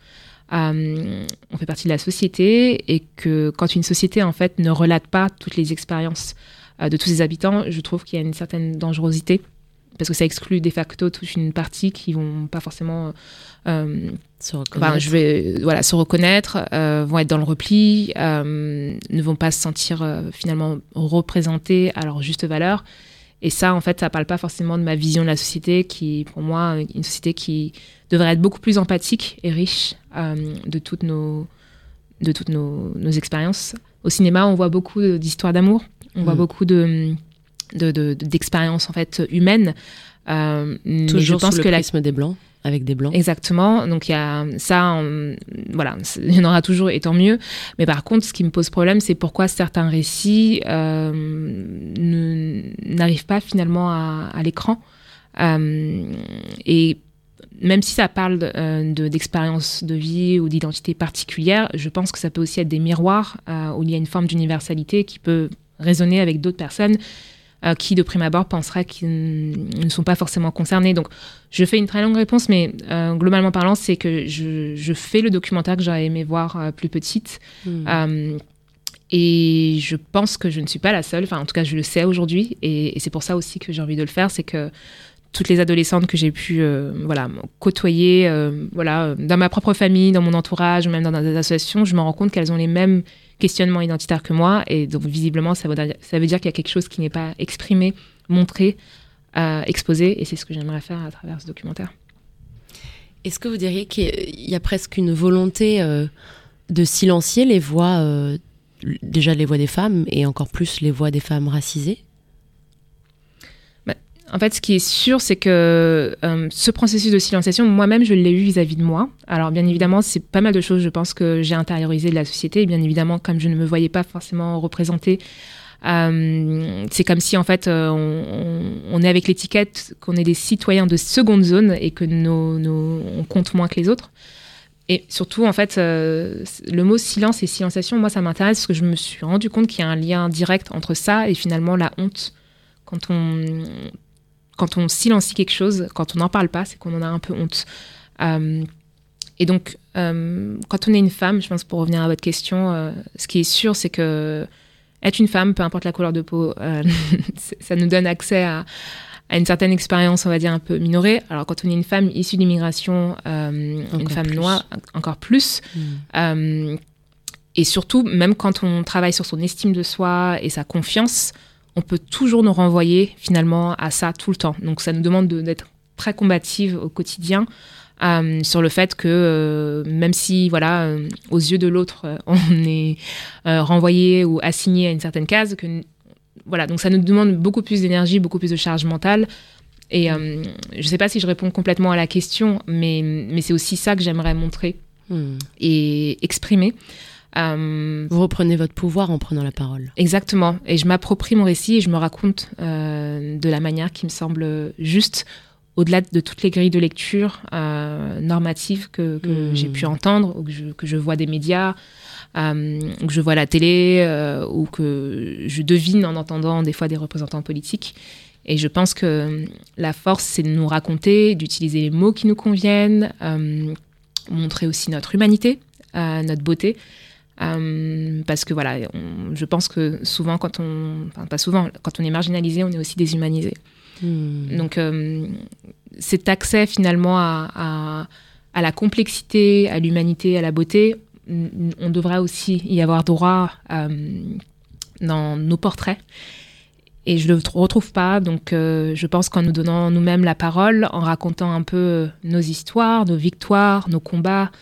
Euh, on fait partie de la société et que quand une société en fait ne relate pas toutes les expériences de tous ses habitants, je trouve qu'il y a une certaine dangerosité parce que ça exclut de facto toute une partie qui vont pas forcément euh, se reconnaître, je vais, voilà, se reconnaître euh, vont être dans le repli, euh, ne vont pas se sentir finalement représentés à leur juste valeur. Et ça, en fait, ça parle pas forcément de ma vision de la société, qui, pour moi, une société qui devrait être beaucoup plus empathique et riche de toutes nos, de toutes nos, nos expériences. Au cinéma, on voit beaucoup d'histoires d'amour, on mmh. voit beaucoup de d'expériences de, de, en fait humaines. Euh, Toujours je pense sous le que prisme la... des blancs avec des blancs. Exactement. Donc il y a ça, on, voilà, il y en aura toujours et tant mieux. Mais par contre, ce qui me pose problème, c'est pourquoi certains récits euh, n'arrivent pas finalement à, à l'écran. Euh, et même si ça parle d'expériences de, de, de, vie ou d'identité particulière, je pense que ça peut aussi être des miroirs euh, où il y a une forme d'universalité qui peut résonner avec d'autres personnes euh, qui, de prime abord, penseraient qu'ils ne sont pas forcément concernés. Donc, je fais une très longue réponse, mais euh, globalement parlant, c'est que je, je, fais le documentaire que j'aurais aimé voir euh, plus petite. Mmh. et je pense que je ne suis pas la seule, enfin, en tout cas, je le sais aujourd'hui, et, et c'est pour ça aussi que j'ai envie de le faire, c'est que toutes les adolescentes que j'ai pu euh, côtoyer euh, voilà dans ma propre famille dans mon entourage même dans des associations je me rends compte qu'elles ont les mêmes questionnements identitaires que moi. Et donc visiblement ça veut, dire qu'il y a quelque chose qui n'est pas exprimé montré euh, exposé. Et c'est ce que j'aimerais faire à travers ce documentaire. Est-ce que vous diriez qu'il y a presque une volonté de silencier les voix déjà les voix des femmes et encore plus les voix des femmes racisées? En fait, ce qui est sûr, c'est que euh, ce processus de silenciation, moi-même, je l'ai eu vis-à-vis de moi. Alors, bien évidemment, c'est pas mal de choses, je pense, que j'ai intériorisé de la société. Et bien évidemment, comme je ne me voyais pas forcément représentée, euh, c'est comme si, en fait, euh, on, est avec l'étiquette qu'on est des citoyens de seconde zone et que nos, on compte moins que les autres. Et surtout, en fait, le mot silence et silenciation, moi, ça m'intéresse parce que je me suis rendu compte qu'il y a un lien direct entre ça et finalement la honte. Quand on, quand on silencie quelque chose, quand on n'en parle pas, c'est qu'on en a un peu honte. Euh, et donc, euh, quand on est une femme, je pense pour revenir à votre question, euh, ce qui est sûr, c'est que être une femme, peu importe la couleur de peau, [LAUGHS] ça nous donne accès à, à une certaine expérience, on va dire, un peu minorée. Alors, quand on est une femme issue d'immigration, une femme plus. noire, encore plus. Mm. et surtout, même quand on travaille sur son estime de soi et sa confiance, on peut toujours nous renvoyer finalement à ça tout le temps. Donc ça nous demande d'être très combative au quotidien euh, sur le fait que euh, même si voilà euh, aux yeux de l'autre on [LAUGHS] est renvoyé ou assigné à une certaine case que voilà donc ça nous demande beaucoup plus d'énergie beaucoup plus de charge mentale et je ne sais pas si je réponds complètement à la question mais mais c'est aussi ça que j'aimerais montrer hmm. et exprimer vous reprenez votre pouvoir en prenant la parole. Exactement. Et je m'approprie mon récit et je me raconte de la manière qui me semble juste au-delà de toutes les grilles de lecture euh, normatives que, hmm. j'ai pu entendre, ou que je, vois des médias, euh, que je vois la télé, euh, ou que je devine en entendant des fois des représentants politiques. Et je pense que la force, c'est de nous raconter, d'utiliser les mots qui nous conviennent, montrer aussi notre humanité, notre beauté. Parce que voilà, je pense que souvent, quand on, enfin pas souvent, quand on est marginalisé, on est aussi déshumanisé. Hmm. Donc, euh, cet accès finalement à, la complexité, à l'humanité, à la beauté, on devrait aussi y avoir droit euh, dans nos portraits. Et je ne le retrouve pas, donc euh, je pense qu'en nous donnant nous-mêmes la parole, en racontant un peu nos histoires, nos victoires, nos combats,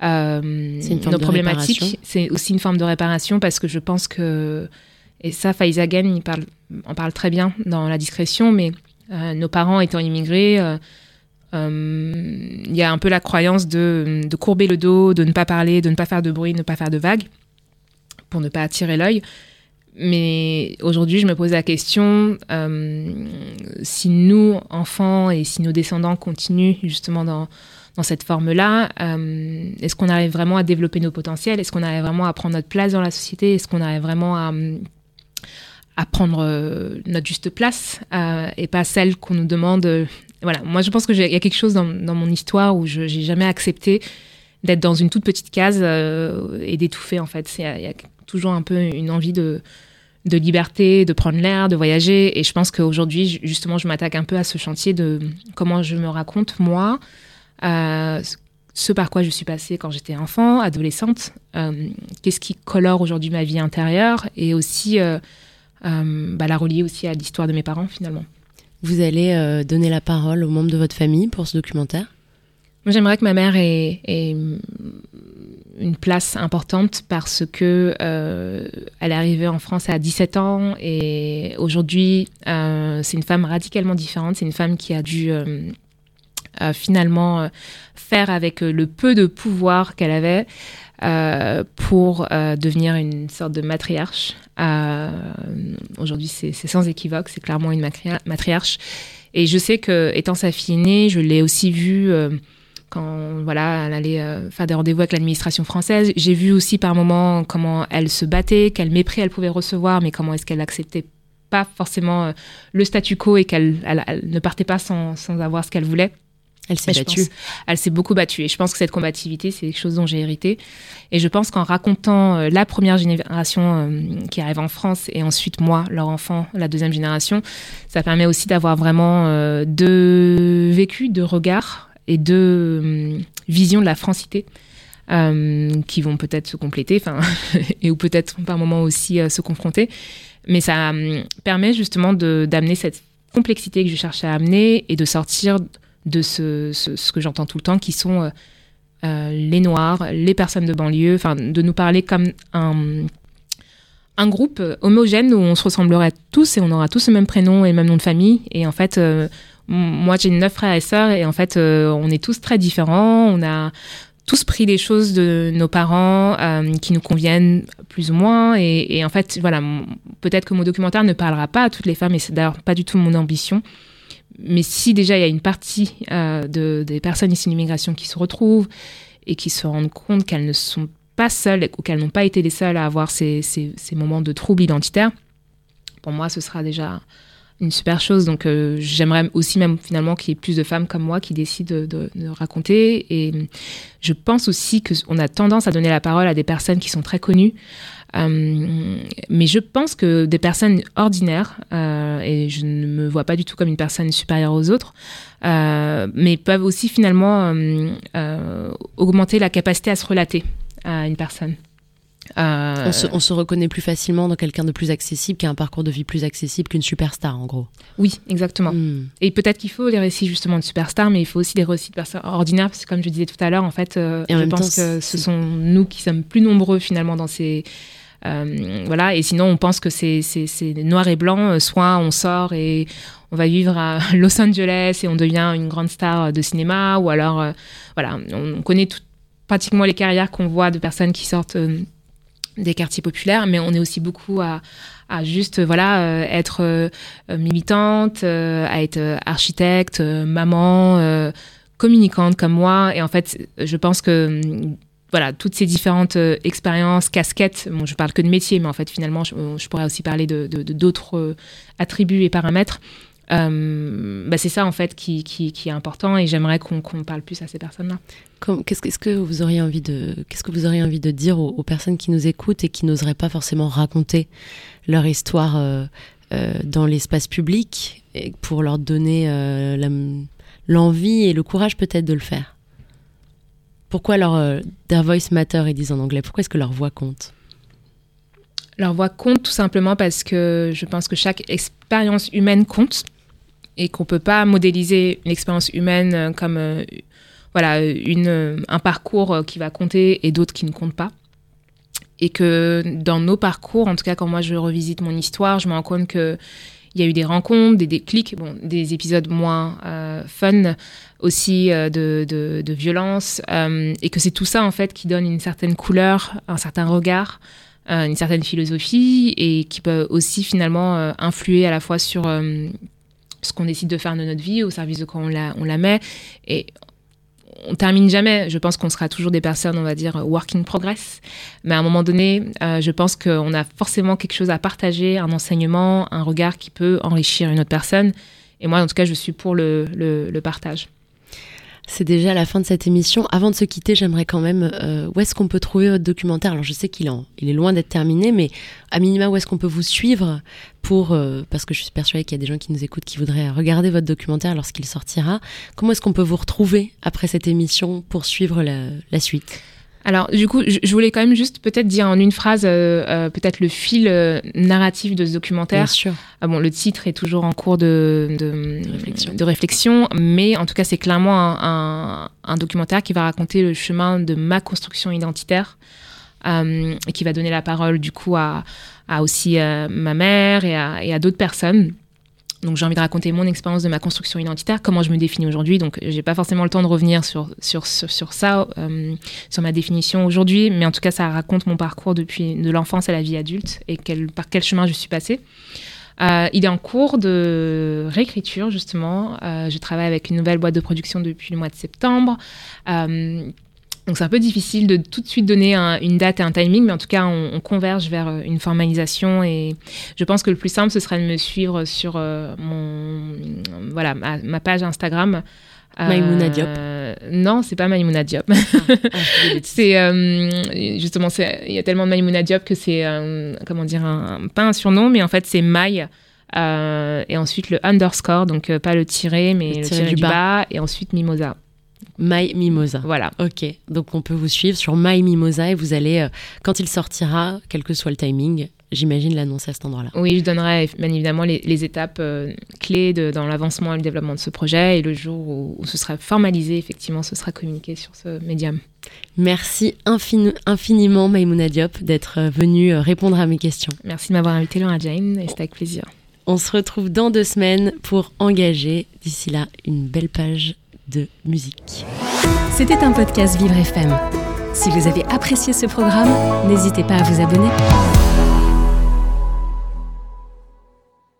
nos problématiques, c'est aussi une forme de réparation parce que je pense que, et ça Faiza il parle, en parle très bien dans La discrétion, mais euh, nos parents étant immigrés, il euh, euh, y a un peu la croyance de, courber le dos, de ne pas parler, de ne pas faire de bruit, de ne pas faire de vagues, pour ne pas attirer l'œil. Mais aujourd'hui, je me pose la question, si nous, enfants, et si nos descendants continuent justement dans, dans cette forme-là, est-ce qu'on arrive vraiment à développer nos potentiels? Est-ce qu'on arrive vraiment à prendre notre place dans la société? Est-ce qu'on arrive vraiment à, prendre euh, notre juste place euh, et pas celle qu'on nous demande? Euh, voilà, moi je pense qu'il y a quelque chose dans, mon histoire où je n'ai jamais accepté d'être dans une toute petite case et d'étouffer en fait. Il y, a toujours un peu une envie de liberté, de prendre l'air, de voyager. Et je pense qu'aujourd'hui, justement, je m'attaque un peu à ce chantier de comment je me raconte, moi, ce par quoi je suis passée quand j'étais enfant, adolescente, qu'est-ce qui colore aujourd'hui ma vie intérieure et aussi euh, bah, la relier aussi à l'histoire de mes parents finalement. Vous allez euh, donner la parole aux membres de votre famille pour ce documentaire? Moi j'aimerais que ma mère ait, une place importante parce que euh, elle est arrivée en France à 17 ans et aujourd'hui c'est une femme radicalement différente. C'est une femme qui a dû finalement faire avec le peu de pouvoir qu'elle avait euh, pour euh, devenir une sorte de matriarche. Euh, aujourd'hui, c'est sans équivoque, c'est clairement une matriarche. Et je sais que, étant sa fille aînée, je l'ai aussi vue quand voilà, elle allait faire des rendez-vous avec l'administration française. J'ai vu aussi par moments comment elle se battait, quel mépris elle pouvait recevoir, mais comment est-ce qu'elle acceptait pas forcément le statu quo et qu'elle ne partait pas sans avoir ce qu'elle voulait. Elle s'est battue. elle s'est beaucoup battue. Et je pense que cette combativité, c'est quelque chose dont j'ai hérité. Et je pense qu'en racontant euh, la première génération euh, qui arrive en France et ensuite moi, leur enfant, la deuxième génération, ça permet aussi d'avoir vraiment euh, deux vécus, deux regards et deux visions de la francité. qui vont peut-être se compléter, enfin, [LAUGHS] et ou peut-être par moments aussi se confronter. Mais ça permet justement d'amener cette complexité que je cherchais à amener et de sortir de ce, ce, que j'entends tout le temps, qui sont euh, euh, les Noirs, les personnes de banlieue, enfin, de nous parler comme un, un groupe homogène où on se ressemblerait tous et on aura tous le même prénom et le même nom de famille. Et en fait, euh, moi j'ai neuf frères et sœurs et en fait, on est tous très différents. On a tous pris des choses de nos parents qui nous conviennent plus ou moins. Et, et en fait, voilà, peut-être que mon documentaire ne parlera pas à toutes les femmes et c'est d'ailleurs pas du tout mon ambition mais si déjà il y a une partie euh, de, des personnes ici d'immigration qui se retrouvent et qui se rendent compte qu'elles ne sont pas seules ou qu'elles n'ont pas été les seules à avoir ces, ces, moments de troubles identitaires, pour moi, ce sera déjà une super chose. Donc, euh, j'aimerais aussi même finalement qu'il y ait plus de femmes comme moi qui décident de, de, raconter. Et je pense aussi qu'on a tendance à donner la parole à des personnes qui sont très connues. Euh, mais je pense que des personnes ordinaires, euh, et je ne me vois pas du tout comme une personne supérieure aux autres, euh, mais peuvent aussi finalement augmenter la capacité à se relater à une personne. Euh, on, se, reconnaît plus facilement dans quelqu'un de plus accessible, qui a un parcours de vie plus accessible qu'une superstar, en gros. Oui, exactement. Hmm. Et peut-être qu'il faut des récits justement de superstars, mais il faut aussi des récits de personnes ordinaires, parce que comme je disais tout à l'heure, en fait, euh, je pense que ce sont nous qui sommes plus nombreux finalement dans ces... Euh, voilà, et sinon on pense que c'est noir et blanc, soit on sort et on va vivre à [LAUGHS] Los Angeles et on devient une grande star de cinéma, ou alors, voilà, on connaît pratiquement les carrières qu'on voit de personnes qui sortent des quartiers populaires, mais on est aussi beaucoup à, juste voilà euh, être euh, militante, euh, à être architecte, maman, communicante comme moi. Et en fait, je pense que voilà, toutes ces différentes expériences, casquettes, bon, je parle que de métier, mais en fait, finalement, je, pourrais aussi parler de d'autres attributs et paramètres. Euh, bah c'est ça en fait qui, est important et j'aimerais qu'on parle plus à ces personnes-là. Qu'est-ce que vous auriez envie de que vous auriez envie de dire aux, personnes qui nous écoutent et qui n'oseraient pas forcément raconter leur histoire euh, euh, dans l'espace public pour leur donner l'envie et le courage peut-être de le faire? Pourquoi leur their voice matter ils disent en anglais? Pourquoi est-ce que leur voix compte? Leur voix compte tout simplement parce que je pense que chaque expérience humaine compte et qu'on peut pas modéliser une expérience humaine euh, comme euh, voilà une, euh, un parcours qui va compter et d'autres qui ne comptent pas. Et que dans nos parcours, en tout cas quand moi je revisite mon histoire, je me rends compte que il y a eu des rencontres, des déclics, bon, des épisodes moins fun aussi de, de, de, violence, et que c'est tout ça en fait qui donne une certaine couleur, un certain regard, une certaine philosophie, et qui peut aussi finalement influer à la fois sur ce qu'on décide de faire de notre vie, au service de quoi on la, on la met. Et on termine jamais. Je pense qu'on sera toujours des personnes, on va dire, working progress. Mais à un moment donné, euh, je pense qu'on a forcément quelque chose à partager, un enseignement, un regard qui peut enrichir une autre personne. Et moi, en tout cas, je suis pour le partage. C'est déjà la fin de cette émission. Avant de se quitter, j'aimerais quand même, euh, où est-ce qu'on peut trouver votre documentaire? Alors je sais qu'il il est loin d'être terminé, mais à minima, où est-ce qu'on peut vous suivre pour, euh, parce que je suis persuadée qu'il y a des gens qui nous écoutent qui voudraient regarder votre documentaire lorsqu'il sortira. Comment est-ce qu'on peut vous retrouver après cette émission pour suivre la suite? Alors, du coup, je voulais quand même juste peut-être dire en une phrase, euh, euh, peut-être le fil euh, narratif de ce documentaire. Bien sûr. Ah bon, le titre est toujours en cours de, de, réflexion. de réflexion. mais en tout cas, c'est clairement un, un, documentaire qui va raconter le chemin de ma construction identitaire et qui va donner la parole, du coup, à, à aussi ma mère et à, et à d'autres personnes. Donc j'ai envie de raconter mon expérience de ma construction identitaire, comment je me définis aujourd'hui. Donc j'ai pas forcément le temps de revenir sur, sur, sur, ça, euh, sur ma définition aujourd'hui, mais en tout cas ça raconte mon parcours depuis de l'enfance à la vie adulte et par quel chemin je suis passée. Euh, il est en cours de réécriture justement. Euh, je travaille avec une nouvelle boîte de production depuis le mois de septembre. Donc c'est un peu difficile de tout de suite donner une date et un timing, mais en tout cas on, converge vers euh, une formalisation et je pense que le plus simple ce serait de me suivre sur euh, mon voilà ma, page Instagram. Euh, Maïmouna Diop. non, c'est pas Maïmouna Diop. Ah, ah, [LAUGHS] c'est justement il y a tellement de Maïmouna Diop que c'est comment dire un, pas un surnom, mais en fait c'est Maï. et ensuite le underscore, donc pas le tiré, mais le, tiré, du, bas. et ensuite Mimosa. My Mimosa. Voilà. Ok. Donc on peut vous suivre sur My Mimosa et vous allez, euh, quand il sortira, quel que soit le timing, j'imagine l'annoncer à cet endroit-là. Oui, je donnerai bien évidemment les, étapes euh, clés de, dans l'avancement et le développement de ce projet. Et le jour où, ce sera formalisé, effectivement, ce sera communiqué sur ce médium. Merci infiniment, Maïmouna Diop, d'être euh, venue répondre à mes questions. Merci de m'avoir invité, Laura Jane, et c'était avec plaisir. On se retrouve dans deux semaines pour engager. D'ici là, une belle page C'était un podcast Vivre FM. Si vous avez apprécié ce programme, n'hésitez pas à vous abonner.